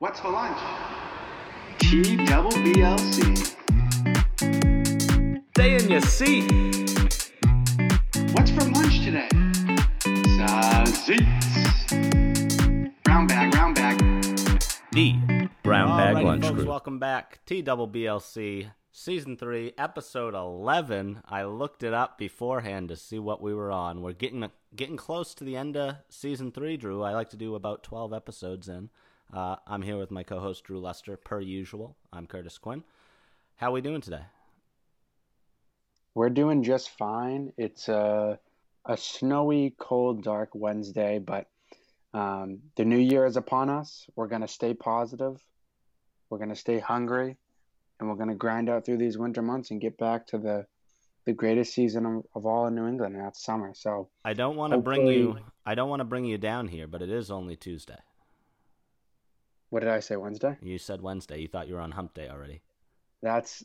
What's for lunch? T double BLC. Stay in your seat. What's for lunch today? Sausage. Brown bag, brown bag. The Brown Bag Alrighty, Lunch folks, Group. welcome back. T Double BLC Season 3, Episode 11. I looked it up beforehand to see what we were on. We're getting getting close to the end of Season 3, Drew. I like to do about 12 episodes in. Uh, I'm here with my co-host, Drew Lester, per usual. I'm Curtis Quinn. How are we doing today? We're doing just fine. It's a a snowy, cold, dark Wednesday, but um, the new year is upon us. We're gonna stay positive. We're gonna stay hungry, and we're gonna grind out through these winter months and get back to the the greatest season of, of all in New England, and that's summer. So I don't want to bring you. I don't want to bring you down here, but it is only Tuesday. What did I say? Wednesday? You said Wednesday. You thought you were on hump day already. That's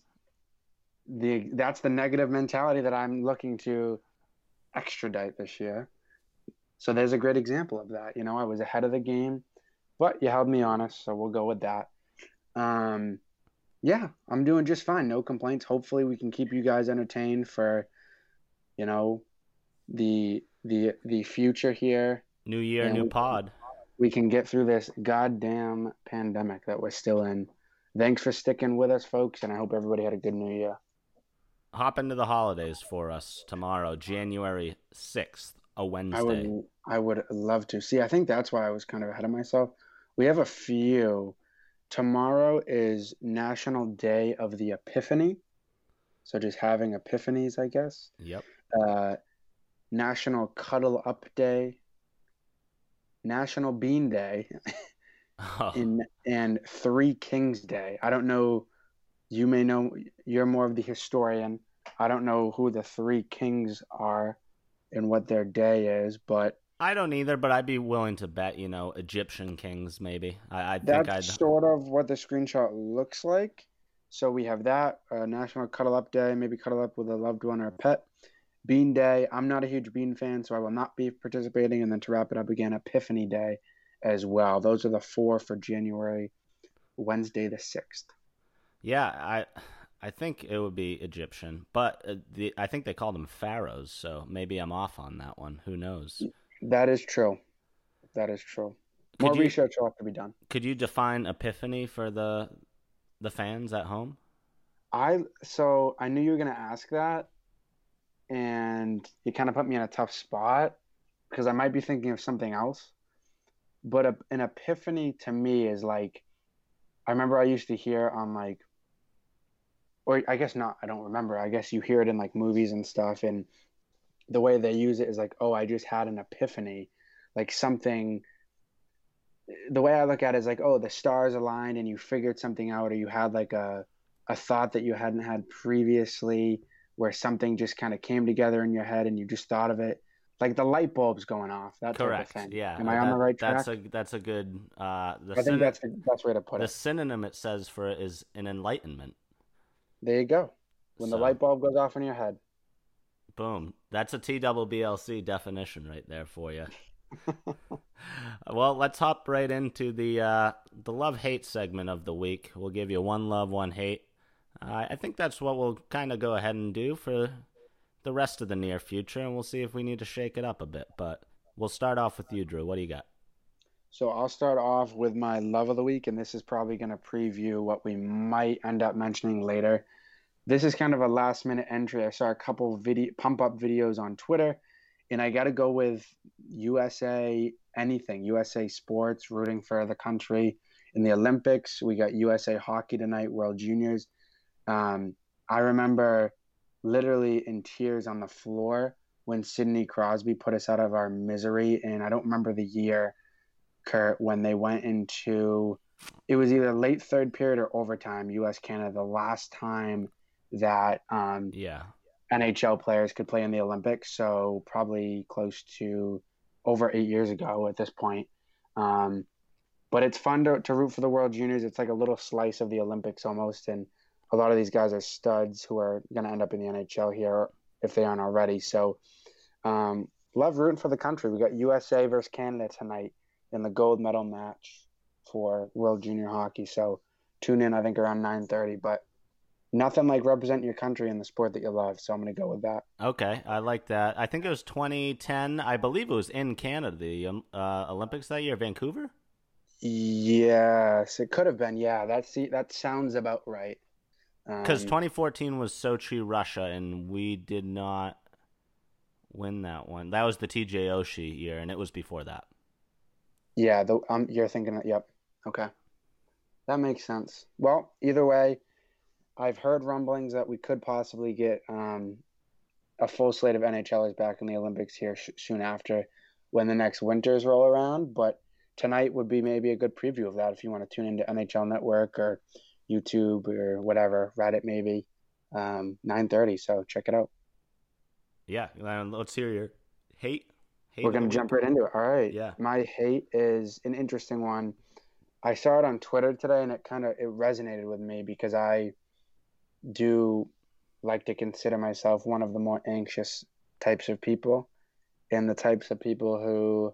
the that's the negative mentality that I'm looking to extradite this year. So there's a great example of that. You know, I was ahead of the game, but you held me honest, so we'll go with that. Um, yeah, I'm doing just fine. No complaints. Hopefully, we can keep you guys entertained for, you know, the the the future here. New year, new we- pod. We can get through this goddamn pandemic that we're still in. Thanks for sticking with us, folks, and I hope everybody had a good New Year. hop into the holidays for us tomorrow, January 6th, a Wednesday. I would I would love to. See, I think that's why I was kind of ahead of myself. We have a few. Tomorrow is National Day of the Epiphany. So just having epiphanies, I guess. Yep. Uh, National Cuddle Up Day. National Bean Day Oh, in, and Three Kings Day. I don't know. You may know. You're more of the historian. I don't know who the three kings are and what their day is, but I don't either, but I'd be willing to bet, you know, Egyptian kings maybe. I, I think That's I'd. sort of what the screenshot looks like. So we have that uh, National Cuddle Up Day, maybe cuddle up with a loved one or a pet. Bean Day. I'm not a huge bean fan, so I will not be participating. And then to wrap it up again, Epiphany Day as well. Those are the four for January, Wednesday the sixth. Yeah, I. I think it would be Egyptian, but uh, the I think they call them pharaohs, so maybe I'm off on that one. Who knows? That is true. That is true. Could More you- research will have to be done. Could you define epiphany for the the fans at home? I so I knew you were gonna ask that, and you kind of put me in a tough spot because I might be thinking of something else. But a, an epiphany to me is like, I remember I used to hear on like, or I guess not. I don't remember. I guess you hear it in like movies and stuff, and the way they use it is like, oh, I just had an epiphany, like something. The way I look at it is like, oh, the stars aligned and you figured something out, or you had like a a thought that you hadn't had previously where something just kind of came together in your head and you just thought of it like the light bulbs going off that Correct. type of thing Yeah. am i on the right track That's a that's a good. Uh, the i think that's the best way to put the it synonym it says for it is an enlightenment. there you go when the light bulb goes off in your head Boom. That's a T double BLC definition right there for you. well, let's hop right into the uh, the love hate segment of the week. We'll give you one love, one hate. Uh, I think that's what we'll kind of go ahead and do for the rest of the near future, and we'll see if we need to shake it up a bit. But we'll start off with you, Drew. What do you got? so i'll start off with my love of the week and this is probably going to preview what we might end up mentioning later this is kind of a last minute entry i saw a couple video pump up videos on twitter and i got to go with usa anything usa sports rooting for the country in the olympics we got usa hockey tonight world juniors um, i remember literally in tears on the floor when sidney crosby put us out of our misery and i don't remember the year kurt when they went into it was either late third period or overtime us canada the last time that um, Yeah. NHL players could play in the Olympics. So probably close to over eight years ago at this point. Um, but it's fun to, to root for the World Juniors. It's like a little slice of the Olympics almost. And a lot of these guys are studs who are going to end up in the NHL here if they aren't already. So um, love rooting for the country. We got USA versus Canada tonight in the gold medal match. for World Junior Hockey. So tune in. I think around nine thirty. But nothing like representing your country in the sport that you love. So I'm going to go with that. Okay, I like that. I think it was 2010. I believe it was in Canada, the um, uh, Olympics that year, Vancouver. Yes, it could have been. Yeah, that's that sounds about right. Because Um, 2014 was Sochi, Russia, and we did not win that one. That was the TJ Oshie year, and it was before that. Yeah, the, um, you're thinking that. Yep. Okay. That makes sense. Well, either way, I've heard rumblings that we could possibly get um, a full slate of NHLers back in the Olympics here sh- soon after when the next winters roll around. But tonight would be maybe a good preview of that if you want to tune into NHL Network or YouTube or whatever, Reddit maybe. Um, 9:30. So check it out. Yeah, let's hear your hate. hate We're gonna jump right into it. All right. Yeah. My hate is an interesting one. I saw it on Twitter today, and it kind of it resonated with me because I do like to consider myself one of the more anxious types of people, and the types of people who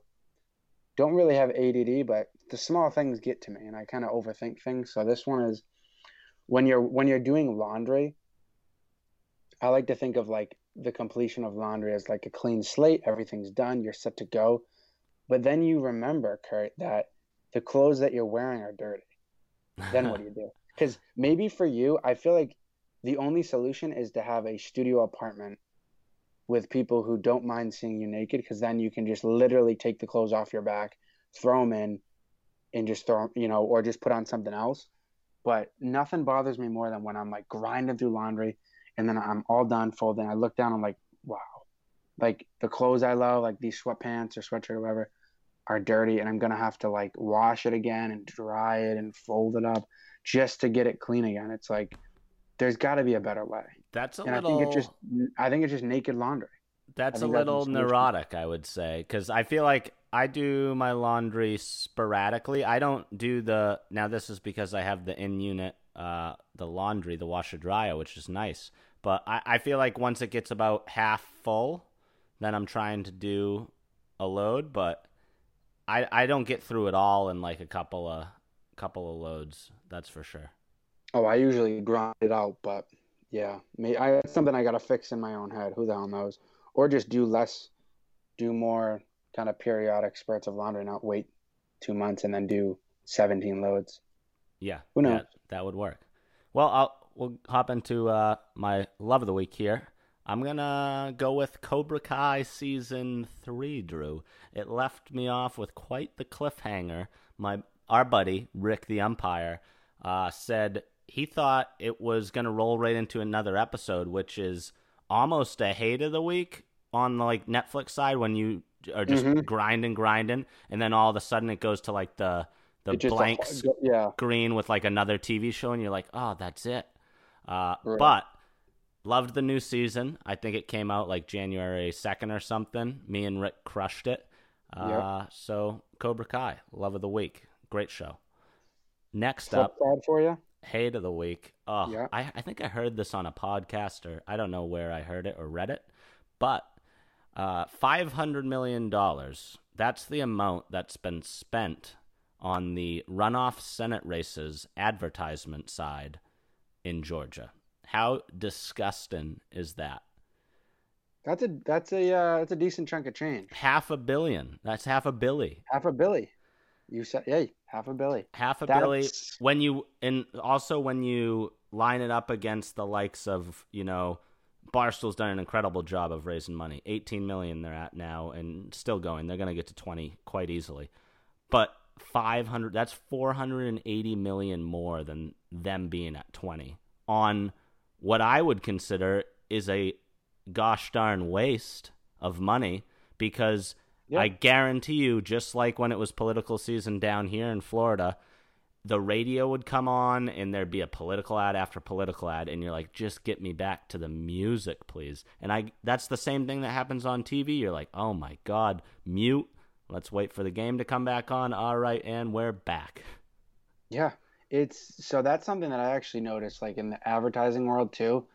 don't really have ADD, but the small things get to me, and I kind of overthink things. So this one is when you're when you're doing laundry. I like to think of like the completion of laundry as like a clean slate. Everything's done. You're set to go. But then you remember, Kurt, that the clothes that you're wearing are dirty. Then what do you do? Because maybe for you, I feel like the only solution is to have a studio apartment with people who don't mind seeing you naked, because then you can just literally take the clothes off your back, throw them in, and just throw you know, or just put on something else. But nothing bothers me more than when I'm like grinding through laundry and then I'm all done folding. I look down, I'm like, wow, like the clothes I love, like these sweatpants or sweatshirt or whatever, are dirty, and I'm gonna have to like wash it again and dry it and fold it up just to get it clean again. It's like there's got to be a better way, That's a and little. I think it's just I think it's just naked laundry. That's a think that's little neurotic, I would say, because I feel like I do my laundry sporadically. I don't do the now. This is because I have the in unit, uh, the laundry, the washer dryer, which is nice. But I, I feel like once it gets about half full, then I'm trying to do a load. But I I don't get through it all in like a couple of couple of loads. That's for sure. Oh, I usually grind it out, but yeah, may I, that's something I gotta fix in my own head. Who the hell knows? Or just do less, do more kind of periodic spurts of laundry, not wait two months and then do 17 loads. Yeah, Who knows? that, that would work. Well, I'll we'll hop into uh, my love of the week here. I'm gonna go with Cobra Kai season three. Drew, it left me off with quite the cliffhanger. My our buddy Rick, the umpire, uh, said he thought it was gonna roll right into another episode, which is almost a hate of the week on the like Netflix side when you are just Mhm. grinding, grinding, and then all of a sudden it goes to like the the blank yeah, screen with like another TV show, and you're like, oh, that's it. Uh, Right. But loved the new season. I think it came out like January second or something. Me and Rick crushed it. Uh, So Cobra Kai, love of the week, great show. Next up, side for you. hate of the week. Oh, Yeah. I, I think I heard this on a podcast or I don't know where I heard it or read it, but uh, five hundred million dollars. That's the amount that's been spent on the runoff Senate races advertisement side in Georgia. How disgusting is that? That's a that's a uh, that's a decent chunk of change. Half a billion. That's half a billy. Half a billy. You said, hey, half a billy. half a That's- billy when you and also when you line it up against the likes of you know barstool's done an incredible job of raising money. 18 million they're at now and still going. They're going to get to 20 quite easily. But 500 that's 480 million more than them being at 20 on what i would consider is a gosh darn waste of money because Yeah. I guarantee you, just like when it was political season down here in Florida, the radio would come on and there'd be a political ad after political ad, and you're like, just get me back to the music, please. And I that's the same thing that happens on TV. You're like, oh my god, mute. Let's wait for the game to come back on. All right, and we're back. Yeah, it's so that's something that I actually noticed, like in the advertising world too.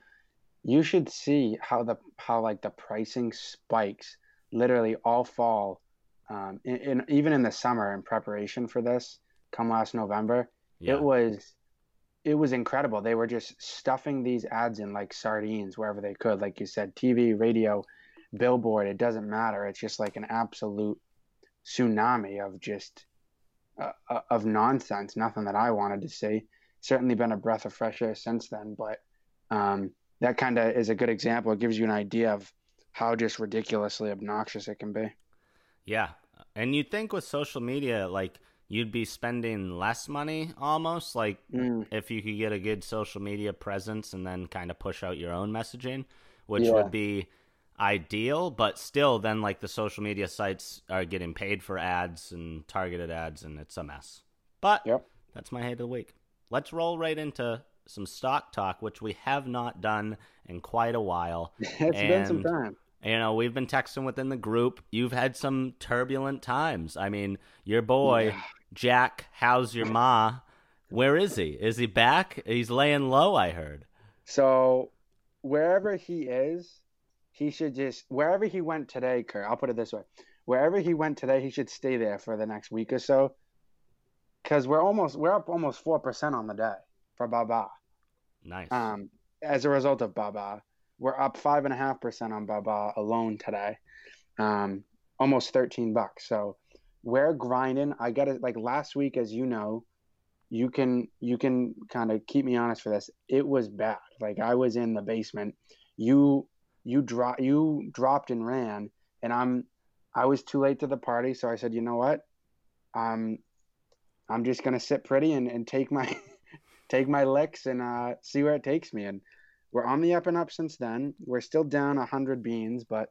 You should see how the how like the pricing spikes literally all fall, um, in, in even in the summer in preparation for this come last November. Yeah. It was it was incredible. They were just stuffing these ads in like sardines wherever they could. Like you said, TV, radio, billboard, it doesn't matter. It's just like an absolute tsunami of just uh, uh, of nonsense. Nothing that I wanted to see. Certainly been a breath of fresh air since then, but um, that kind of is a good example. It gives you an idea of how just ridiculously obnoxious it can be. Yeah. And you'd think with social media, like you'd be spending less money almost, like Mm, if you could get a good social media presence and then kind of push out your own messaging, which Yeah. would be ideal, but still then like the social media sites are getting paid for ads and targeted ads and it's a mess. But Yep. that's my hate of the week. Let's roll right into some stock talk, which we have not done in quite a while. it's been some time. You know, we've been texting within the group. You've had some turbulent times. I mean, your boy, Yeah. Jack, how's your ma? Where is he? Is he back? He's laying low, I heard. So wherever he is, he should just wherever he went today, Kurt. I'll put it this way: wherever he went today, he should stay there for the next week or so. Because we're almost we're up almost four percent on the day for Baba. Nice. Um, as a result of Baba, we're up five and a half percent on Baba alone today. Um, almost thirteen bucks. So we're grinding. I got it like last week, as you know. You can you can kind of keep me honest for this. It was bad. Like I was in the basement. You you drop you dropped and ran, and I'm I was too late to the party, so I said, you know what, um, I'm just gonna sit pretty and, and take my take my licks and uh, see where it takes me. And we're on the up and up since then. We're still down a hundred beans, but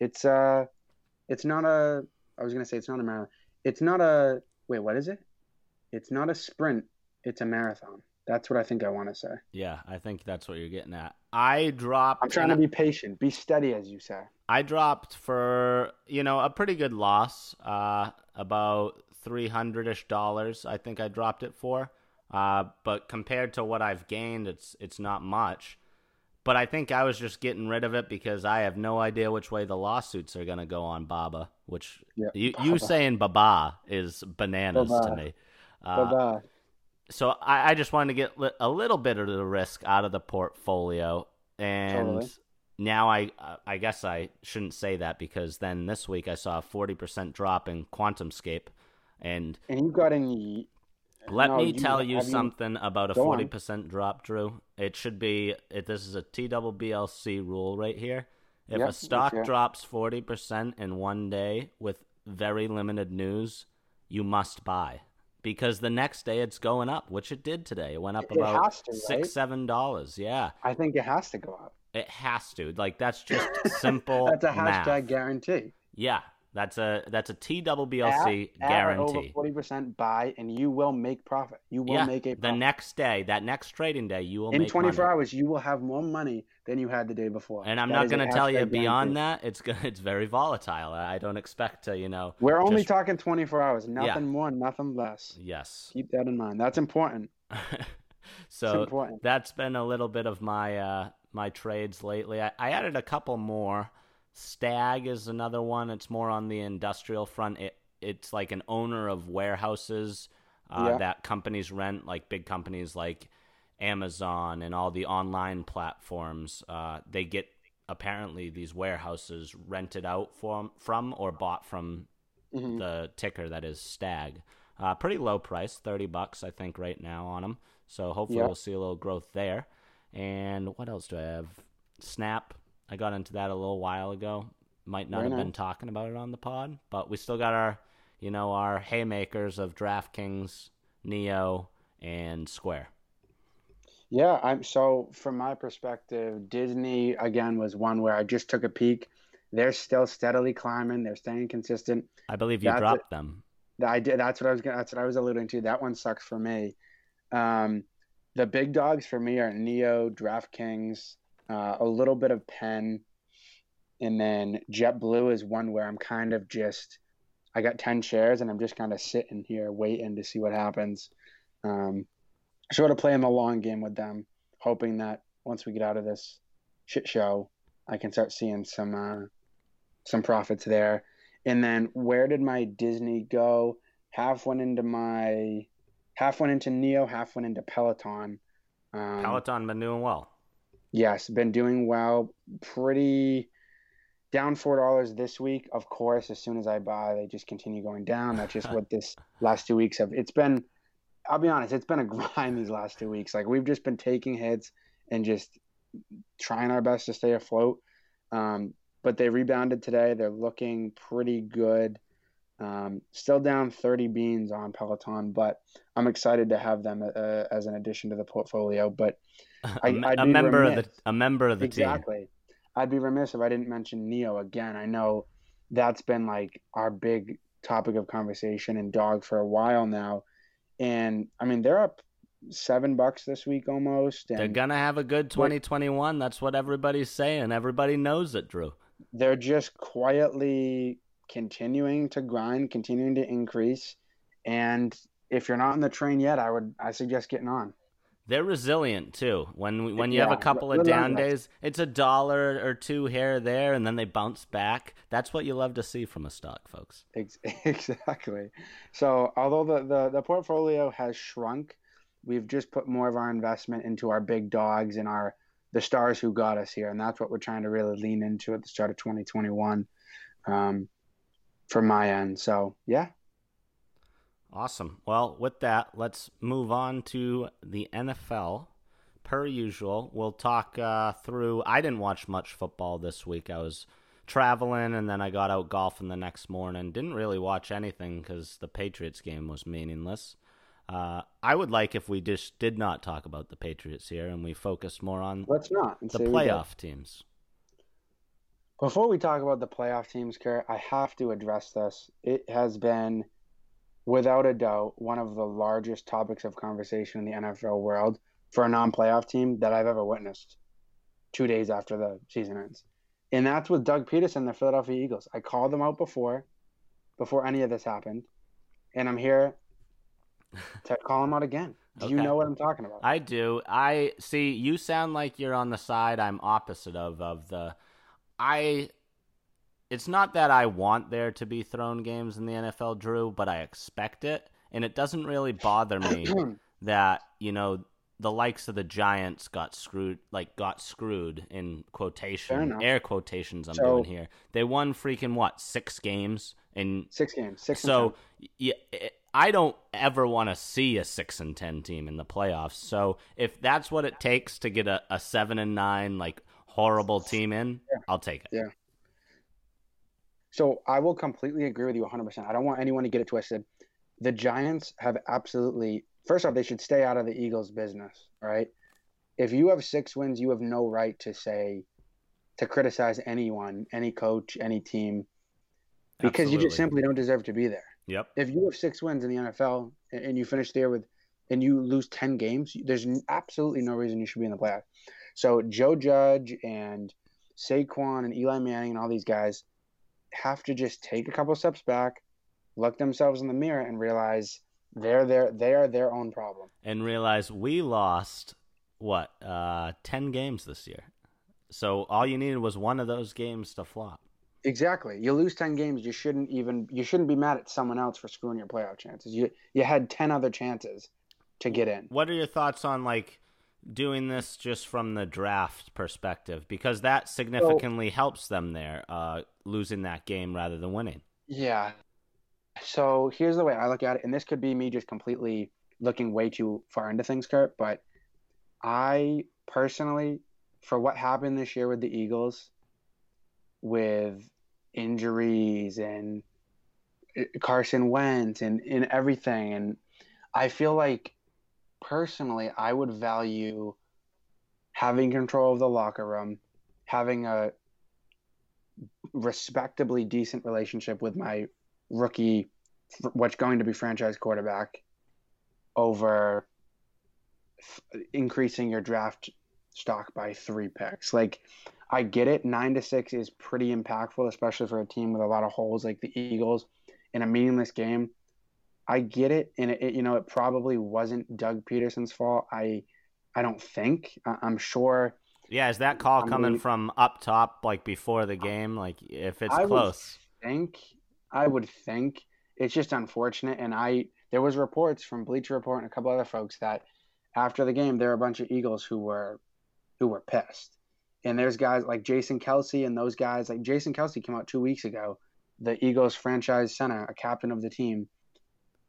it's uh, it's not a. I was gonna say it's not a marathon. It's not a. Wait, what is it? It's not a sprint. It's a marathon. That's what I think I want to say. yeah, I think that's what you're getting at. I dropped. I'm trying to be patient, be steady, as you say. I dropped for you know a pretty good loss, uh, about three hundred ish dollars. I think I dropped it for, uh, but compared to what I've gained, it's it's not much. But I think I was just getting rid of it because I have no idea which way the lawsuits are gonna go on Baba. Which Yeah, you you saying Baba is bananas to me. Uh, Bye-bye. so I, I just wanted to get li- a little bit of the risk out of the portfolio, and Totally. now I I guess I shouldn't say that because then this week I saw a forty percent drop in QuantumScape, and And you got any? Let No, me you- tell you something about a forty percent drop, Drew. It should be it, this is a TWBLC rule right here. If Yep, a stock okay. drops forty percent in one day with very limited news, you must buy. Because the next day it's going up, which it did today. It went up It about has to, right? six, seven dollars. Yeah, I think it has to go up. it has to. Like that's just simple. That's a math. hashtag guarantee. Yeah, that's a that's a TWBLC At- at or over guarantee. forty percent buy, and you will make profit. You will yeah, make a the next day, that next trading day, you will in 24 money. hours. You will have more money than you had the day before. And I'm That not going to tell you beyond guarantee. that. It's go- it's very volatile. I don't expect to, you know. We're only just- talking 24 hours. Nothing Yeah. more, nothing less. Yes. Keep that in mind. That's important. so important. that's been a little bit of my uh, my trades lately. I, I added a couple more. Stag is another one. It's more on the industrial front. It it's like an owner of warehouses uh, Yeah. that companies rent, like big companies like Amazon and all the online platforms. Uh, they get apparently these warehouses rented out from from or bought from Mhm. the ticker that is Stag. Uh, pretty low price, thirty bucks I think right now on them. So hopefully Yeah. we'll see a little growth there. And what else do I have? Snap. I got into that a little while ago. Might not Very have been talking about it on the pod, but we still got our, you know, our haymakers of DraftKings, NIO, and Square. Yeah, I'm so from my perspective, Disney again was one where I just took a peek. They're still steadily climbing. They're staying consistent. I believe you That's dropped them. I did. That's what I was. That's what I was alluding to. That one sucks for me. Um, the big dogs for me are NIO, DraftKings, uh, a little bit of Penn, and then JetBlue is one where I'm kind of just. I got ten shares and I'm just kind of sitting here waiting to see what happens. Um, sort of playing the long game with them, hoping that once we get out of this shit show, I can start seeing some uh, some profits there. And then where did my Disney go? Half went into my half went into NIO, half went into Peloton. Um, Peloton been doing well. Yes, been doing well. Pretty down four dollars this week. Of course, as soon as I buy, they just continue going down. That's just what this last two weeks have. It's been. I'll be honest. It's been a grind these last two weeks. Like we've just been taking hits and just trying our best to stay afloat. Um, but they rebounded today. They're looking pretty good. Um, still down 30 beans on Peloton, but I'm excited to have them uh, as an addition to the portfolio. But I, a, a member remiss. of the a member of the team. exactly. team. I'd be remiss if I didn't mention NIO again. I know that's been like our big topic of conversation and dog for a while now, and I mean they're up seven bucks this week almost. they're gonna have a good 2021. That's what everybody's saying. Everybody knows it, Drew. They're just quietly continuing to grind, continuing to increase. And if you're not on the train yet, I would I suggest getting on. They're resilient too. When when you yeah, have a couple of down days, it's a dollar or two here or there, and then they bounce back. That's what you love to see from a stock, folks. Exactly. So although the, the, the portfolio has shrunk, we've just put more of our investment into our big dogs and our the stars who got us here, and that's what we're trying to really lean into at the start of 2021. Um, from my end. So, yeah. Awesome. Well, with that, let's move on to the NFL. Per usual, we'll talk uh, through. I didn't watch much football this week. I was traveling and then I got out golfing the next morning. Didn't really watch anything because the Patriots game was meaningless. Uh, I would like if we just did not talk about the Patriots here and we focused more on Let's not the playoff teams. Before we talk about the playoff teams, Kurt, I have to address this. It has been, without a doubt, one of the largest topics of conversation in the NFL world for a non playoff team that I've ever witnessed two days after the season ends. And that's with Doug Pederson, the Philadelphia Eagles. I called them out before, before any of this happened. And I'm here to call them out again. Do okay. you know what I'm talking about? I do. I see you sound like you're on the side I'm opposite of of the I it's not that I want there to be thrown games in the NFL, Drew, but I expect it, and it doesn't really bother me that you know the likes of the Giants got screwed, like got screwed in quotation air quotations. I'm so, doing here. They won freaking what six games in six games. Six. So yeah, I don't ever want to see a six and ten team in the playoffs. So if that's what it takes to get a, a seven and nine like horrible team in, yeah. I'll take it. Yeah. So I will completely agree with you 100%. I don't want anyone to get it twisted. The Giants have absolutely, first off, they should stay out of the Eagles' business, right? If you have six wins, you have no right to say, to criticize anyone, any coach, any team, because absolutely. you just simply don't deserve to be there. Yep. If you have six wins in the NFL and you finish there with, and you lose 10 games, there's absolutely no reason you should be in the playoffs. So Joe Judge and Saquon and Eli Manning and all these guys have to just take a couple steps back, look themselves in the mirror, and realize they're their they are their own problem. And realize we lost what uh, ten games this year. So all you needed was one of those games to flop. Exactly. You lose ten games, you shouldn't even you shouldn't be mad at someone else for screwing your playoff chances. You you had ten other chances to get in. What are your thoughts on like doing this just from the draft perspective because that significantly so, helps them there, uh, losing that game rather than winning. Yeah. So here's the way I look at it, and this could be me just completely looking way too far into things, Kurt, but I personally, for what happened this year with the Eagles, with injuries and uh, Carson Wentz and, and everything, and I feel like personally, I would value having control of the locker room, having a respectably decent relationship with my rookie, what's going to be franchise quarterback, over f- increasing your draft stock by three picks. Like, I get it. Nine to six is pretty impactful, especially for a team with a lot of holes like the Eagles in a meaningless game. I get it, and it, it, you know it probably wasn't Doug Pederson's fault. I I don't think. I, am sure. Yeah, is that call I coming mean, from up top, like before the game? Like if it's I close, would think I would think it's just unfortunate, and I there was reports from Bleacher Report and a couple other folks that after the game there were a bunch of Eagles who were who were pissed. And there's guys like Jason Kelce and those guys like Jason Kelce came out two weeks ago, the Eagles franchise center, a captain of the team,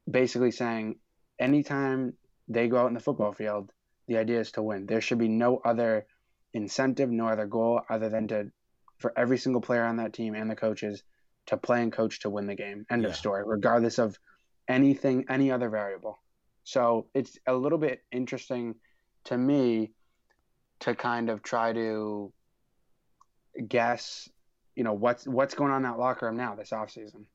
basically saying anytime they go out in the football field, the idea is to win. There should be no other incentive, no other goal other than to for every single player on that team and the coaches to play and coach to win the game. End Yeah. of story, regardless of anything, any other variable. So it's a little bit interesting to me to kind of try to guess, you know, what's what's going on in that locker room now this offseason.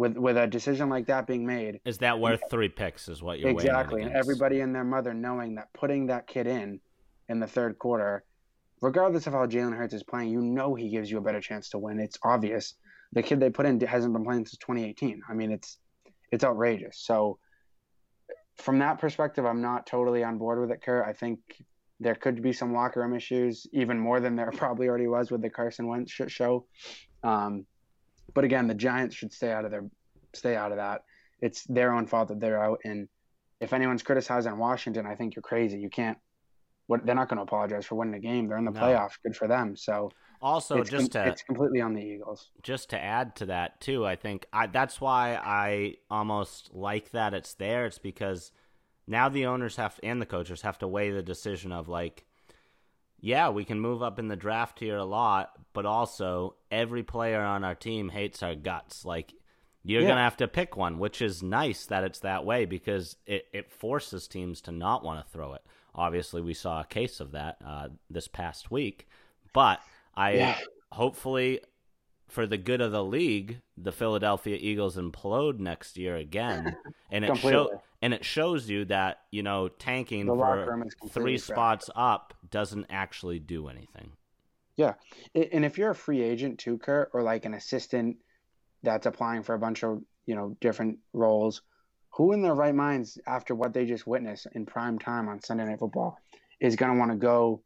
With with a decision like that being made, Is that worth three picks? Is what you're exactly, and everybody and their mother knowing that putting that kid in in the third quarter, regardless of how Jalen Hurts is playing, you know he gives you a better chance to win. It's obvious. The kid they put in hasn't been playing since 2018. I mean, it's it's outrageous. So from that perspective, I'm not totally on board with it, Kurt. I think there could be some locker room issues, even more than there probably already was with the Carson Wentz show. Um, but again, the Giants should stay out of their stay out of that. It's their own fault that they're out. And if anyone's criticizing Washington, I think you're crazy. You can't. What they're not going to apologize for winning a game. They're in the No. playoffs. Good for them. So Also, it's, just com- to it's completely on the Eagles. just to add to that too, I think I, that's why I almost like that it's there. It's because now the owners have and the coaches have to weigh the decision of like, yeah, we can move up in the draft here a lot, but also every player on our team hates our guts. Like you're Yeah. gonna have to pick one, which is nice that it's that way because it, it forces teams to not want to throw it. Obviously, we saw a case of that uh, this past week, but I Yeah. hopefully for the good of the league, the Philadelphia Eagles implode next year again, and it show and it shows you that you know tanking for room is completely three spots up doesn't actually do anything. Yeah, and if you're a free agent too, Kurt, or like an assistant that's applying for a bunch of you know different roles, who in their right minds after what they just witnessed in prime time on Sunday Night Football is going to want to go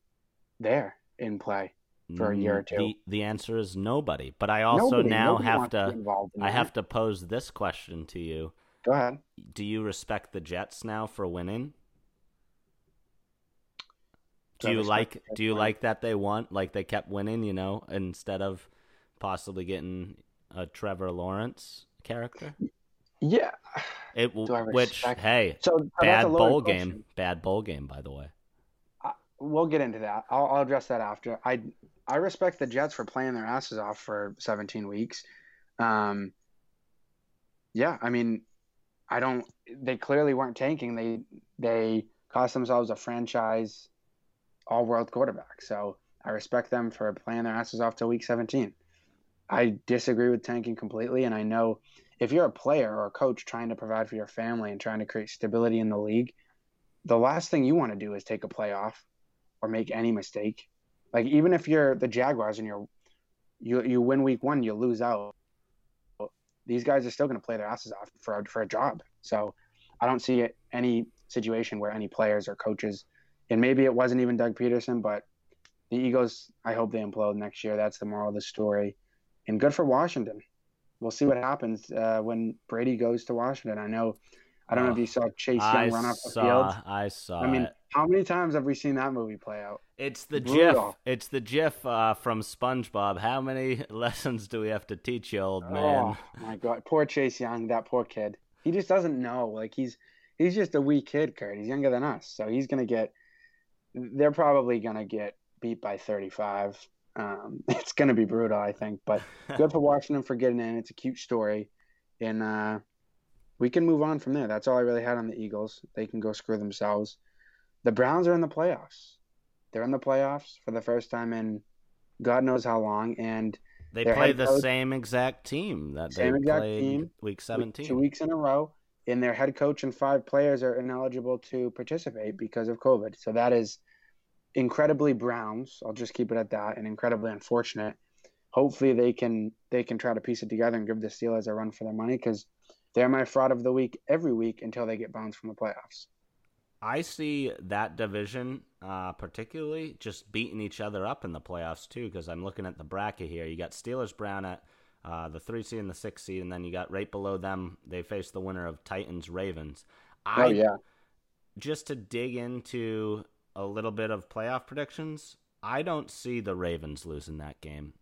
there and play? For a year or mm, two. The, the answer is nobody. But I also Nobody- now nobody have to in I that. have to pose this question to you. Go ahead. Do you respect the Jets now for winning? Do you like do you like that they won like they kept winning, you know, instead of possibly getting a Trevor Lawrence character? Yeah. It Do I which hey, So bad bowl question. game. Bad bowl game by the way. Uh, we'll get into that. I'll, I'll address that after. I I respect the Jets for playing their asses off for 17 weeks. Um, yeah, I mean, I don't. They clearly weren't tanking. They they cost themselves a franchise all world quarterback. So I respect them for playing their asses off till week 17. I disagree with tanking completely, and I know if you're a player or a coach trying to provide for your family and trying to create stability in the league, the last thing you want to do is take a playoff or make any mistake. Like even if you're the Jaguars and you're you you win week one, you lose out. These guys are still going to play their asses off for a, for a job. So I don't see any situation where any players or coaches, and maybe it wasn't even Doug Pederson, but the Eagles. I hope they implode next year. That's the moral of the story, and good for Washington. We'll see what happens uh, when Brady goes to Washington. I know. I don't know if you saw Chase Young I run off the saw field. I saw I mean, it. how many times have we seen that movie play out? It's the Brutal. GIF. It's the GIF uh, from SpongeBob. How many lessons do we have to teach you, old man? Oh my god, poor Chase Young, that poor kid. He just doesn't know. Like he's he's just a wee kid, Kurt. He's younger than us, so he's gonna get. They're probably gonna get beat by thirty-five. Um, it's gonna be brutal, I think. But good for Washington for getting in. It's a cute story, and uh, we can move on from there. That's all I really had on the Eagles. They can go screw themselves. The Browns are in the playoffs. They're in the playoffs for the first time in God knows how long, and They play the coach- same exact team that Same they exact played team. week two weeks in a row, and their head coach and five players are ineligible to participate because of COVID. So that is incredibly Browns. I'll just keep it at that, and incredibly unfortunate. Hopefully they can they can try to piece it together and give the Steelers a run for their money because they're my fraud of the week every week until they get bounced from the playoffs. I see that division uh, particularly just beating each other up in the playoffs too. Because I'm looking at the bracket here. You got Steelers Brown at uh, the three seed and the six seed, and then you got right below them. They face the winner of Titans Ravens. I, Oh yeah, just to dig into a little bit of playoff predictions, I don't see the Ravens losing that game.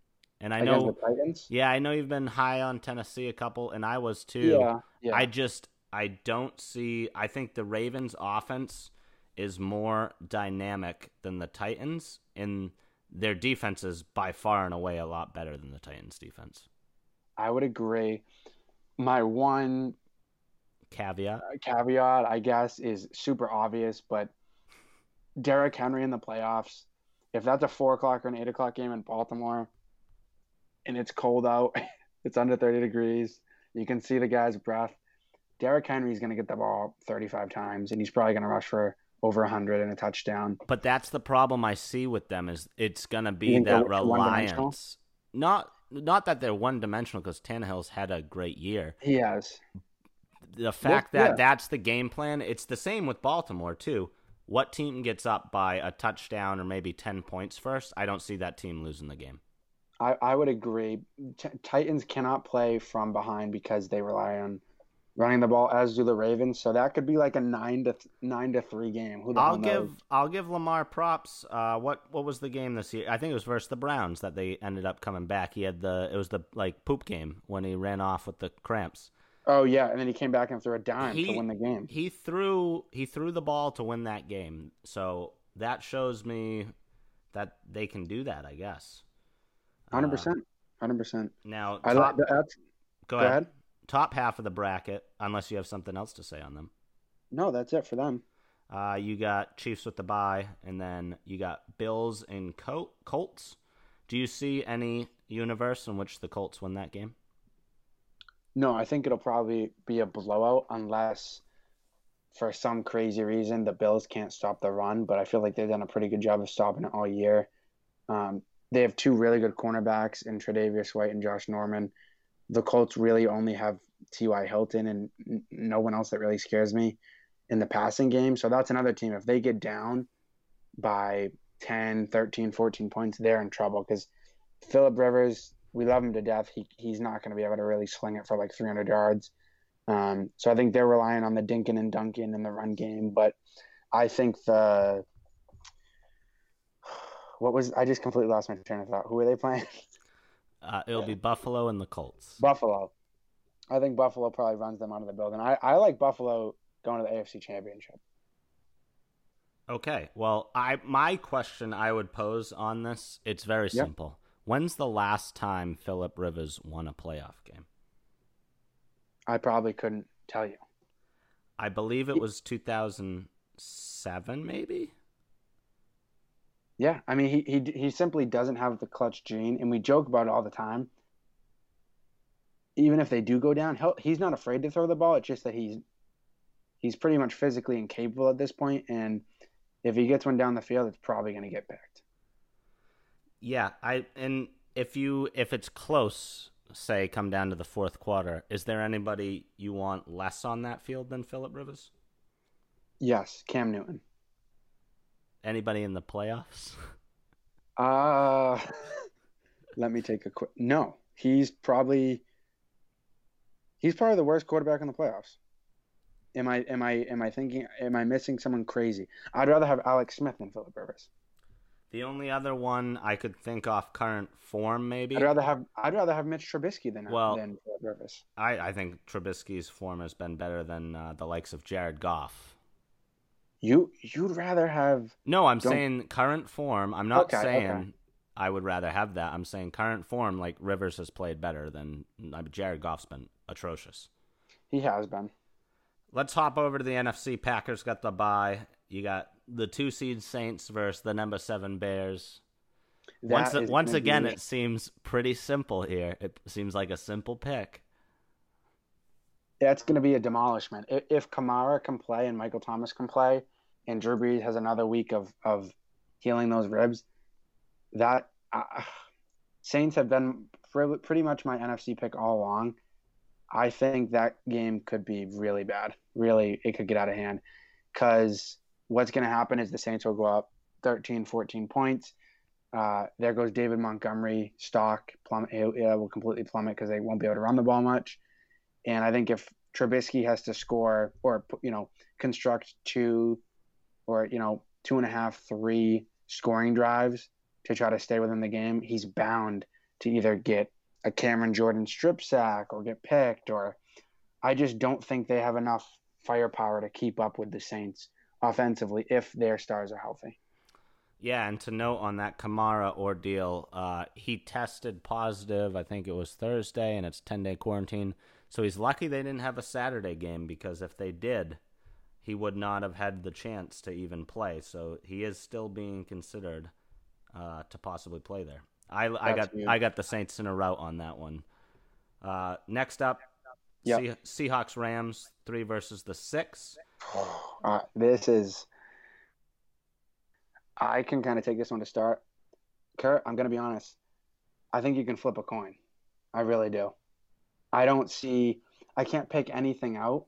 And I know, the Titans. yeah, I know you've been high on Tennessee a couple, and I was too. Yeah, yeah. I just I don't see. I think the Ravens' offense is more dynamic than the Titans, and their defense is by far and away a lot better than the Titans' defense. I would agree. My one Caveat. Uh, caveat, I guess, is super obvious, but Derrick Henry in the playoffs, if that's a four o'clock or an eight o'clock game in Baltimore and it's cold out, it's under 30 degrees, you can see the guy's breath. Derrick Henry's going to get the ball 35 times and he's probably going to rush for over 100 and a touchdown. But that's the problem I see with them is it's gonna be that reliance. Not not that they're one dimensional because Tannehill's had a great year. He has. The fact that yeah. that's the game plan, it's the same with Baltimore too. What team gets up by a touchdown or maybe ten points first? I don't see that team losing the game. I, I would agree. T- Titans cannot play from behind because they rely on running the ball, as do the Ravens. So that could be like a nine to th- nine to three game. Who the I'll hell knows? give I'll give Lamar props. Uh, what what was the game this year? I think it was versus the Browns that they ended up coming back. He had the it was the like poop game when he ran off with the cramps. Oh yeah, and then he came back and threw a dime He- to win the game. He threw he threw the ball to win that game. So that shows me that they can do that. I guess. Hundred Uh, percent, hundred percent. Now I top, like that. go, Go ahead. ahead. Top half of the bracket, unless you have something else to say on them. No, that's it for them. Uh, you got Chiefs with the bye, and then you got Bills and Col- Colts. Do you see any universe in which the Colts win that game? No, I think it'll probably be a blowout unless, for some crazy reason, the Bills can't stop the run. But I feel like they've done a pretty good job of stopping it all year. Um, they have two really good cornerbacks in Tre'Davious White and Josh Norman. The Colts really only have T.Y. Hilton and no one else that really scares me in the passing game. So that's another team. If they get down by 10, 13, 14 points, they're in trouble because Philip Rivers, we love him to death. He, he's not going to be able to really sling it for like 300 yards. Um, so I think they're relying on the Dinkin and Duncan in the run game. But I think the what was I just completely lost my train of thought. Who are they playing? Uh, it'll be Buffalo and the Colts. Buffalo. I think Buffalo probably runs them out of the building. I, I like Buffalo going to the AFC Championship. Okay. Well, I my question I would pose on this, it's very Yep. simple. When's the last time Philip Rivers won a playoff game? I probably couldn't tell you. I believe it was 2007 maybe. Yeah, I mean he he he simply doesn't have the clutch gene, and we joke about it all the time. Even if they do go down, he'll, he's not afraid to throw the ball. It's just that he's he's pretty much physically incapable at this point, and if he gets one down the field, it's probably going to get picked. Yeah, I and if you if it's close, say come down to the fourth quarter, is there anybody you want less on that field than Philip Rivers? Yes, Cam Newton. Anybody in the playoffs? Uh let me take a quick. No, he's probably he's probably the worst quarterback in the playoffs. Am I am I am I thinking am I missing someone crazy? I'd rather have Alex Smith than Philip Rivers. The only other one I could think off current form, maybe. I'd rather have I'd rather have Mitch Trubisky than Well- than Philip Rivers. I, I think Trubisky's form has been better than uh, the likes of Jared Goff. You you'd rather have No, I'm Don't- saying current form. I'm not Okay, saying okay. I would rather have that. I'm saying current form, like Rivers has played better than I mean, Jared Goff's been atrocious. he has been. Let's hop over to the NFC. Packers got the bye. You got the two seed Saints versus the number seven Bears. once That is once again, it seems pretty simple here. It seems like a simple pick. that's going to be a demolishment. If, if Kamara can play and Michael Thomas can play, and Drew Brees has another week of of healing those ribs, that uh, Saints have been pre- pretty much my NFC pick all along. I think that game could be really bad. Really, it could get out of hand because what's going to happen is the Saints will go up 13, 14 points. Uh, there goes David Montgomery stock plummet. Yeah, will completely plummet because they won't be able to run the ball much. And I think if Trubisky has to score or you know construct two or you know two and a half, three scoring drives to try to stay within the game, he's bound to either get a Cameron Jordan strip sack or get picked. Or I just don't think they have enough firepower to keep up with the Saints offensively if their stars are healthy. Yeah, and to note on that Kamara ordeal, uh, he tested positive. I think it was Thursday, and it's ten day quarantine. So he's lucky they didn't have a Saturday game because if they did, he would not have had the chance to even play. So he is still being considered uh, to possibly play there. I, I got I got the Saints in a route on that one. Uh, next up, yep. Seahawks Rams three versus the six. Uh, this is I can kind of take this one to start. Kurt, I'm going to be honest. I think you can flip a coin. I really do. I don't see, I can't pick anything out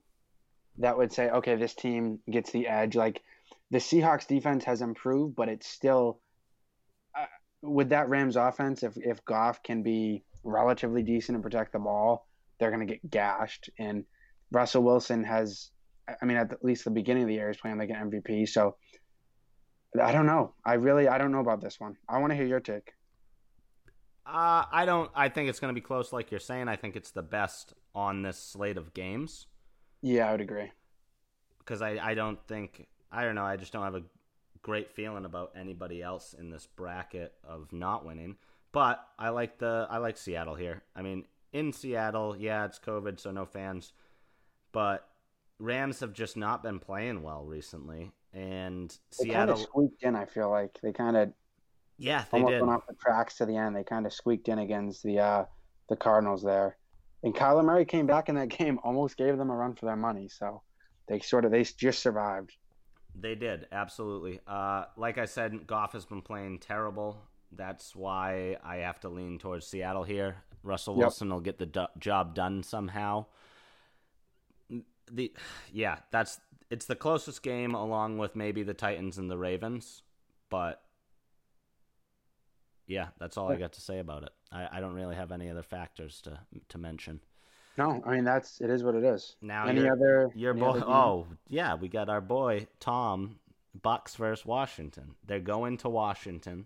that would say, okay, this team gets the edge. Like the Seahawks defense has improved, but it's still, uh, with that Rams offense, if, if Goff can be relatively decent and protect the ball, they're going to get gashed. And Russell Wilson has, I mean, at least the beginning of the year, he's playing like an MVP. So I don't know. I really I don't know about this one. I want to hear your take. Uh, I don't. I think it's going to be close, like you're saying. I think it's the best on this slate of games. Yeah, I would agree. Because I, I don't think I don't know. I just don't have a great feeling about anybody else in this bracket of not winning. But I like the I like Seattle here. I mean, in Seattle, yeah, it's COVID, so no fans. But Rams have just not been playing well recently, and they Seattle squeaked in. I feel like they kind of yeah they almost did. went off the tracks to the end. They kind of squeaked in against the uh, the Cardinals there, and Kyler Murray came back in that game, almost gave them a run for their money. So they sort of they just survived. They did absolutely. Uh, like I said, Goff has been playing terrible. That's why I have to lean towards Seattle here. Russell Wilson yep. will get the do- job done somehow. The yeah, that's it's the closest game along with maybe the Titans and the Ravens, but yeah, that's all I got to say about it. I, I don't really have any other factors to to mention. No, I mean that's it is what it is. Now any your, other your boy? oh yeah, we got our boy Tom Bucks versus Washington. They're going to Washington.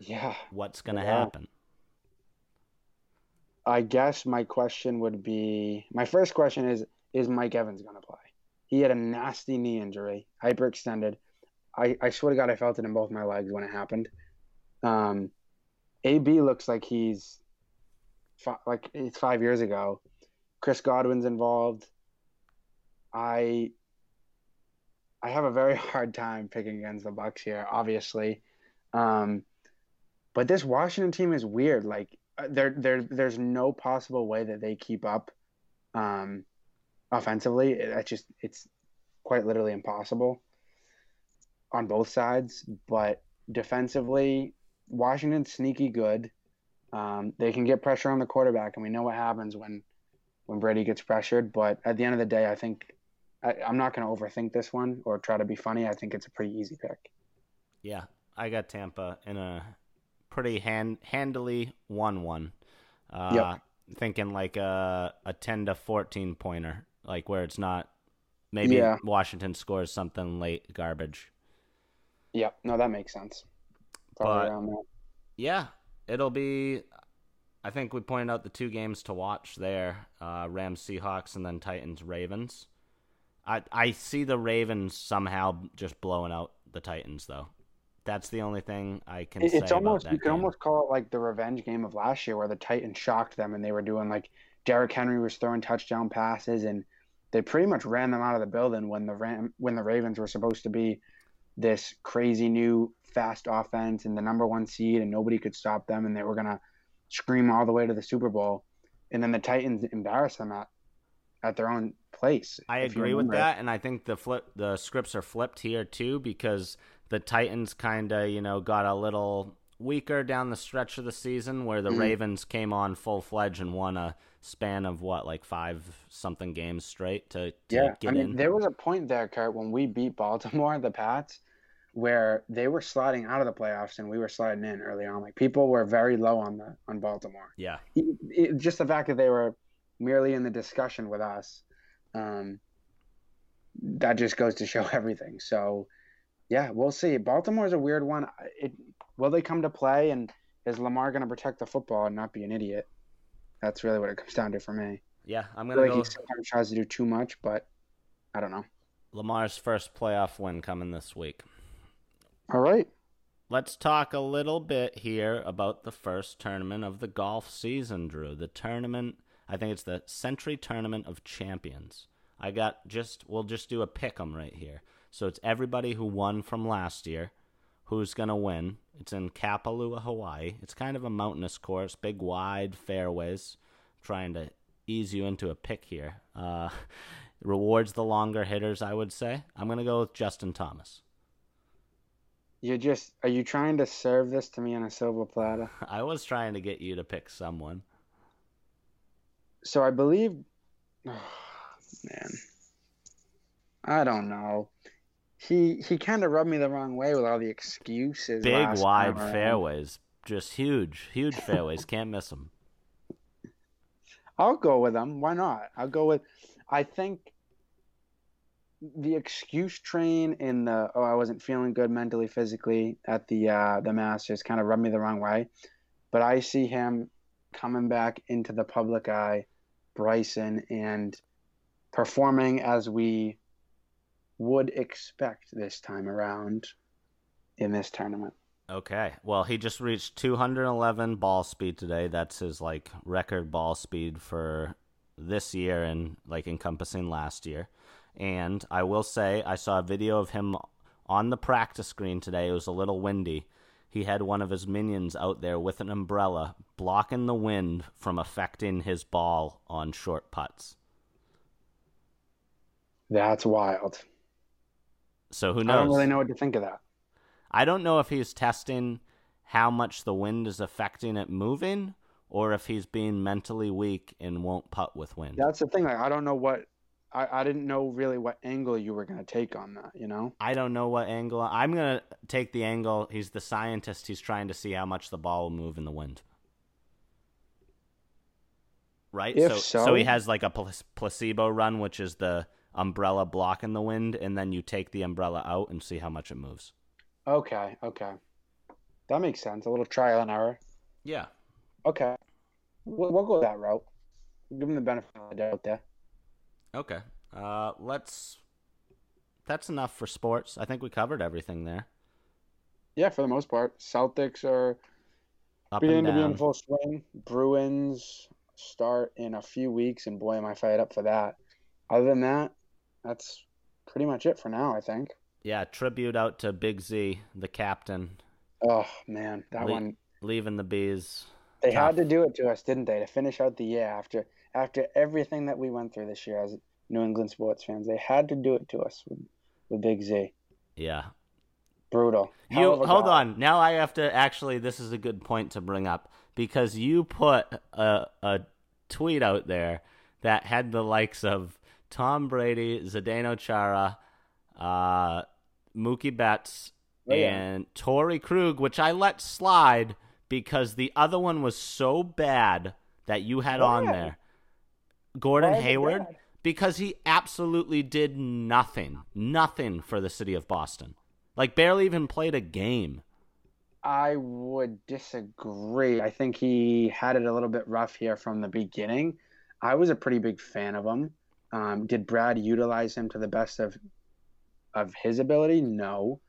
Yeah, what's gonna yeah. happen? I guess my question would be my first question is is Mike Evans gonna play? He had a nasty knee injury, hyperextended. I, I swear to God, I felt it in both my legs when it happened. Um, AB looks like he's fi- like it's five years ago. Chris Godwin's involved. I I have a very hard time picking against the Bucks here, obviously. Um, but this Washington team is weird. Like uh, there there there's no possible way that they keep up. Um, offensively. That's just it's quite literally impossible on both sides. But defensively, Washington's sneaky good. Um, they can get pressure on the quarterback, and we know what happens when when Brady gets pressured. But at the end of the day, I think I, I'm not going to overthink this one or try to be funny. I think it's a pretty easy pick. Yeah, I got Tampa in a pretty hand handily one one. Uh, Yep. Thinking like a a ten to fourteen pointer, like where it's not. Maybe Yeah. Washington scores something late garbage. Yep. No, that makes sense. Probably But-. Yeah, it'll be. I think we pointed out the two games to watch there: uh, Rams, Seahawks, and then Titans, Ravens. I I see the Ravens somehow just blowing out the Titans, though. That's the only thing I can It- say it's almost you can game. almost call it like the revenge game of last year where the Titans shocked them and they were doing like Derrick Henry was throwing touchdown passes and they pretty much ran them out of the building when the Ram when the Ravens were supposed to be this crazy new fast offense and the number one seed and nobody could stop them and they were gonna scream all the way to the Super Bowl and then the Titans embarrassed them at at their own place. I agree with that, and I think the flip the scripts are flipped here too because the Titans kind of you know got a little weaker down the stretch of the season where the Mhm. Ravens came on full fledged and won a span of what like five something games straight to, to Yeah, get I mean, in. there was a point there, Kurt, when we beat Baltimore, the Pats, where they were sliding out of the playoffs and we were sliding in early on. Like people were very low on the on Baltimore. Yeah. It- it- just the fact that they were merely in the discussion with us, um, that just goes to show everything. So, yeah, we'll see. Baltimore's a weird one. It will they come to play, and is Lamar going to protect the football and not be an idiot? That's really what it comes down to for me. Yeah, I'm gonna like go he sometimes tries to do too much, but I don't know. Lamar's first playoff win coming this week. All right. Let's talk a little bit here about the first tournament of the golf season, Drew. The tournament, I think it's the Sentry Tournament of Champions. I got just, we'll just do a pick 'em right here. So it's everybody who won from last year who's going to win. It's in Kapalua, Hawaii. It's kind of a mountainous course, big, wide fairways. trying to ease you into a pick here. Uh, rewards the longer hitters, I would say. I'm going to go with Justin Thomas. You're just are you trying to serve this to me on a silver platter? I was trying to get you to pick someone. So I believe man. I don't know. He he kind of rubbed me the wrong way with all the excuses. Big, wide fairways. Just huge, huge fairways. Can't miss them. I'll go with them. Why not? I'll go with. I think the excuse train in the oh I wasn't feeling good mentally physically at the uh, the Masters kind of rubbed me the wrong way, but I see him coming back into the public eye, Bryson, and performing as we would expect this time around in this tournament. Okay. Well, he just reached 211 ball speed today. That's his like record ball speed for this year and like encompassing last year. And I will say I saw a video of him on the practice screen today. It was a little windy. He had one of his minions out there with an umbrella blocking the wind from affecting his ball on short putts. That's wild. So who knows? I don't really know what to think of that. I don't know if he's testing how much the wind is affecting it moving or if he's being mentally weak and won't putt with wind. That's the thing. Like I don't know what I, I didn't know really what angle you were gonna take on that. You know. I don't know what angle. I'm going to take the angle. He's the scientist. He's trying to see how much the ball will move in the wind. Right? If so, so- he has like a pla- placebo run, which is the umbrella blocking the wind, and then you take the umbrella out and see how much it moves. Okay. Okay. That makes sense. A little trial and error. Yeah. Okay. We'll, we'll go that route. Give him the benefit of the doubt there. Okay. Uh, let's. That's enough for sports. I think we covered everything there. Yeah, for the most part, Celtics are Up beginning to be in full swing. Bruins start in a few weeks, and boy, am I fired up for that. Other than that, that's pretty much it for now. I think. Yeah, tribute out to Big Z, the captain, Oh man, that Le- one leaving the bees. They Tough. had to do it to us, didn't they, to finish out the year after after everything that we went through this year as New England sports fans. They had to do it to us with, with Big Z. Yeah. Brutal. Hell You hold guy. on. Now I have to actually. This is a good point to bring up because you put a a tweet out there that had the likes of Tom Brady, Zdeno Chara, uh, Mookie Betts, Oh, yeah. and Torrey Krug, which I let slide because the other one was so bad that you had on Why? there. Gordon Why Hayward, because he absolutely did nothing, nothing for the city of Boston. Like barely even played a game. I would disagree. I think he had it a little bit rough here from the beginning. I was a pretty big fan of him. Um, did Brad utilize him to the best of of his ability? No,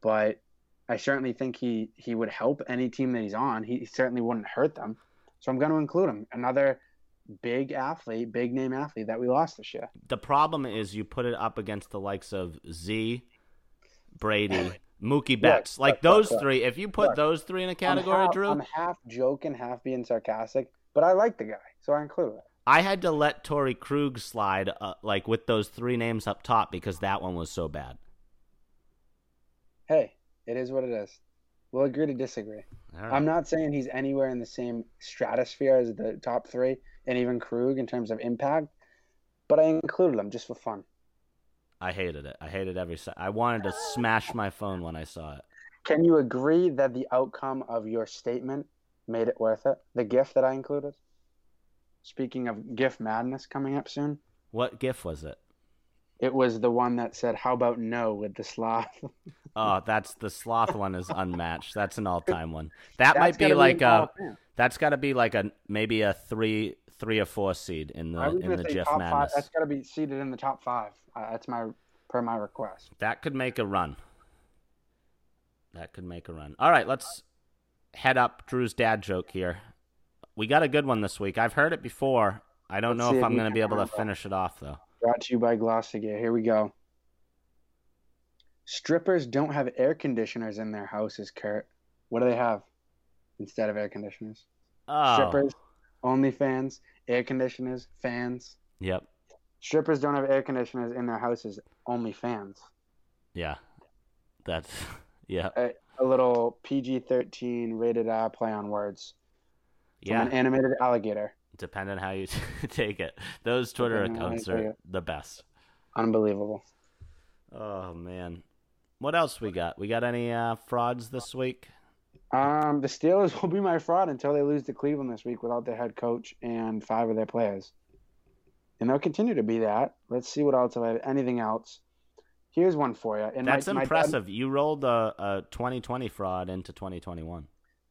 but I certainly think he he would help any team that he's on. He certainly wouldn't hurt them. So I'm going to include him. Another big athlete, big name athlete that we lost this year. The problem is you put it up against the likes of Z, Brady, Mookie Betts. like correct, those correct, three. If you put those three in a category, I'm half, Drew, I'm half joking, half being sarcastic, but I like the guy, so I include it. I had to let Torrey Krug slide uh, like with those three names up top because that one was so bad. Hey, it is what it is. We'll agree to disagree. Right. I'm not saying he's anywhere in the same stratosphere as the top three, and even Krug in terms of impact, but I included them just for fun. I hated it. I hated every. Se- I wanted to smash my phone when I saw it. Can you agree that the outcome of your statement made it worth it? The gift that I included? Speaking of gift madness coming up soon, What GIF was it? it was the one that said, How about no with the sloth? Oh, that's the sloth one is unmatched. That's an all-time one. That That's might be like in a. That's got to be like a maybe a three, three or four seed in the in the Jeff top five. That's got to be seated in the top five. Uh, that's my per my request. That could make a run. That could make a run. All right, let's head up Drew's dad joke here. We got a good one this week. I've heard it before. I don't Let's know if I'm going to be able to finish it off though. Brought to you by Glossigear. Here we go. Strippers don't have air conditioners in their houses, Kurt. What do they have instead of air conditioners? Oh, Strippers, OnlyFans, air conditioners, fans. yep, Strippers don't have air conditioners in their houses, only fans. yeah, that's yeah, A, a little PG 13 rated R play on words from yeah. an animated alligator. Depending how you take it, those Twitter Depending on accounts are the best. Unbelievable. Oh man, what else we got? We got any uh, frauds this week? Um, the Steelers will be my fraud until they lose to Cleveland this week without their head coach and five of their players. And they'll continue to be that. Let's see what else. If I have anything else. Here's one for you. And That's my, my dad- impressive. you rolled a, a 2020 fraud into 2021.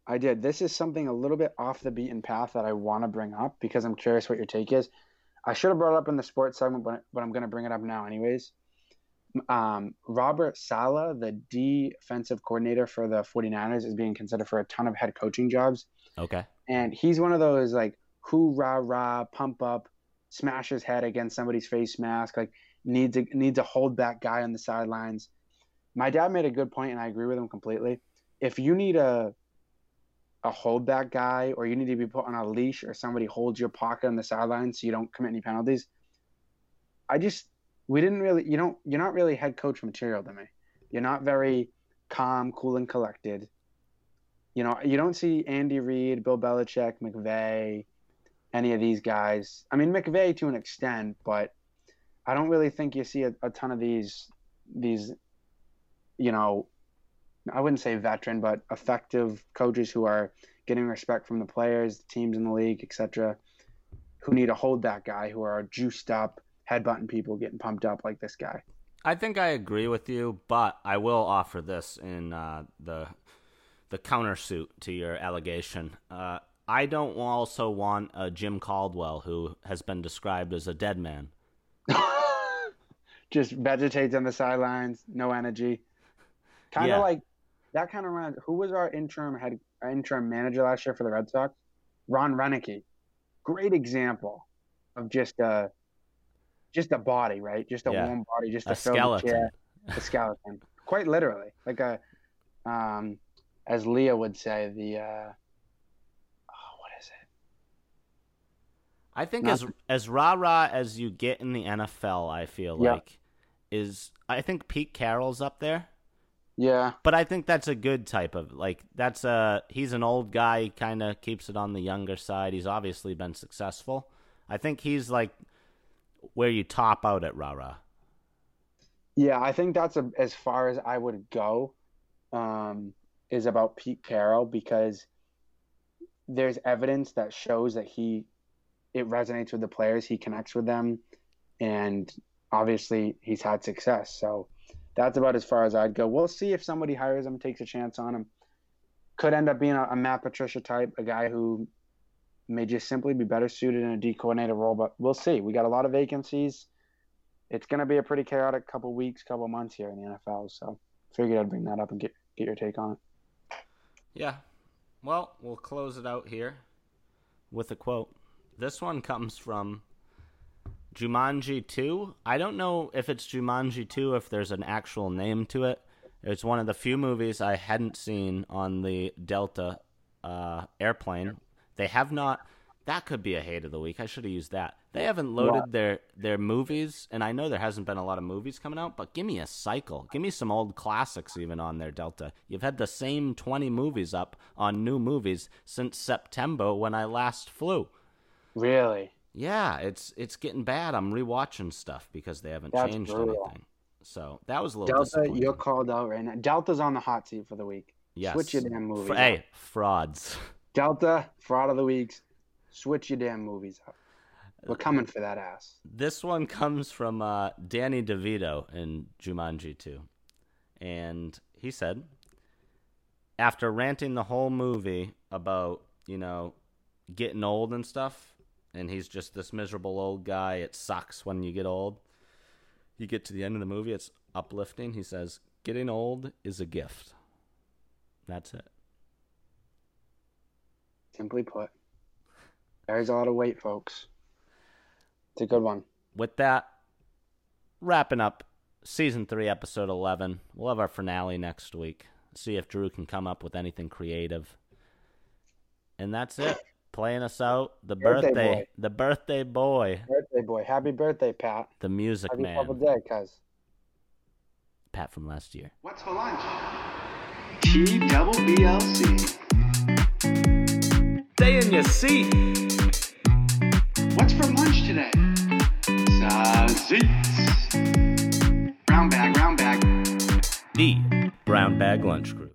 I did. This is something a little bit off the beaten path that I want to bring up because I'm curious what your take is. I should have brought it up in the sports segment, but, but I'm going to bring it up now, anyways. Um, Robert Saleh, the defensive coordinator for the 49ers, is being considered for a ton of head coaching jobs. Okay. And he's one of those like who rah pump up, smash his head against somebody's face mask, like needs a needs a hold back guy on the sidelines. My dad made a good point, and I agree with him completely. If you need a a holdback guy, or you need to be put on a leash, or somebody holds your pocket on the sidelines so you don't commit any penalties, I just we didn't really you don't you're not really head coach material to me. You're not very calm, cool, and collected. You know, you don't see Andy Reid, Bill Belichick, McVay, any of these guys. I mean, McVay to an extent, but I don't really think you see a, a ton of these these you know I wouldn't say veteran, but effective coaches who are getting respect from the players, the teams in the league, etc. Who need to hold that guy, who are juiced up, headbutting people, getting pumped up like this guy. I think I agree with you, but I will offer this in uh, the the countersuit to your allegation. Uh, I don't also want a Jim Caldwell who has been described as a dead man. Just vegetates on the sidelines, no energy. Kind of Yeah. like that. Kind of reminds. Who was our interim head, our interim manager last year for the Red Sox? Ron Roenicke. Great example of just a, just a body, right? Just a Yeah. warm body, just A a skeleton. chair, a skeleton. Quite literally, like a, um, as Leah would say, the. Uh, oh, what is it? I think Not- as as rah rah as you get in the NFL, I feel Yeah. like is I think Pete Carroll's up there. Yeah, But I think that's a good type of like that's a he's an old guy, kind of keeps it on the younger side. He's obviously been successful. I think he's like where you top out at rah. Yeah, I think that's a, as far as I would go. Um, is about Pete Carroll because there's evidence that shows that he it resonates with the players, he connects with them, and obviously he's had success. So that's about as far as I'd go. We'll see if somebody hires him, takes a chance on him. Could end up being a, a Matt Patricia type, a guy who may just simply be better suited in a D coordinator role, but we'll see. We got a lot of vacancies it's going to be a pretty chaotic couple weeks, couple months here in the NFL. So figured I'd bring that up and get get your take on it. Yeah. Well, we'll close it out here with a quote. This one comes from Jumanji 2. I don't know if it's Jumanji 2, if there's an actual name to it. It's one of the few movies I hadn't seen on the Delta uh, airplane. They have not. That could be a hate of the week. I should have used that. They haven't loaded their their movies, and I know there hasn't been a lot of movies coming out. But give me a cycle. Give me some old classics even on their Delta. You've had the same twenty movies up on new movies since September when I last flew. Really? Yeah, it's it's getting bad. I'm rewatching stuff because they haven't That's changed brutal. anything. So that was a little Delta, you're called out right now. Delta's on the hot seat for the week. Yes. Switch your damn movie. Hey, frauds. Delta, fraud of the weeks. Switch your damn movies up. We're coming for that ass. This one comes from uh, Danny DeVito in Jumanji 2. And he said, after ranting the whole movie about, you know, getting old and stuff, and he's just this miserable old guy, it sucks when you get old. You get to the end of the movie, it's uplifting. He says, getting old is a gift. That's it. Simply put, carries a lot of weight, folks. It's a good one. with that, wrapping up season three, episode 11. We'll have our finale next week. See if Drew can come up with anything creative. And that's it. Playing us out, the Birthday birthday, the birthday boy, Birthday boy, happy birthday, Pat. the music Happy man, couple day, cuz. Pat from last year. What's for lunch? T double BLC. Stay in your seat. What's for lunch today? Sausage. Brown bag, brown bag. The Brown Bag Lunch Crew.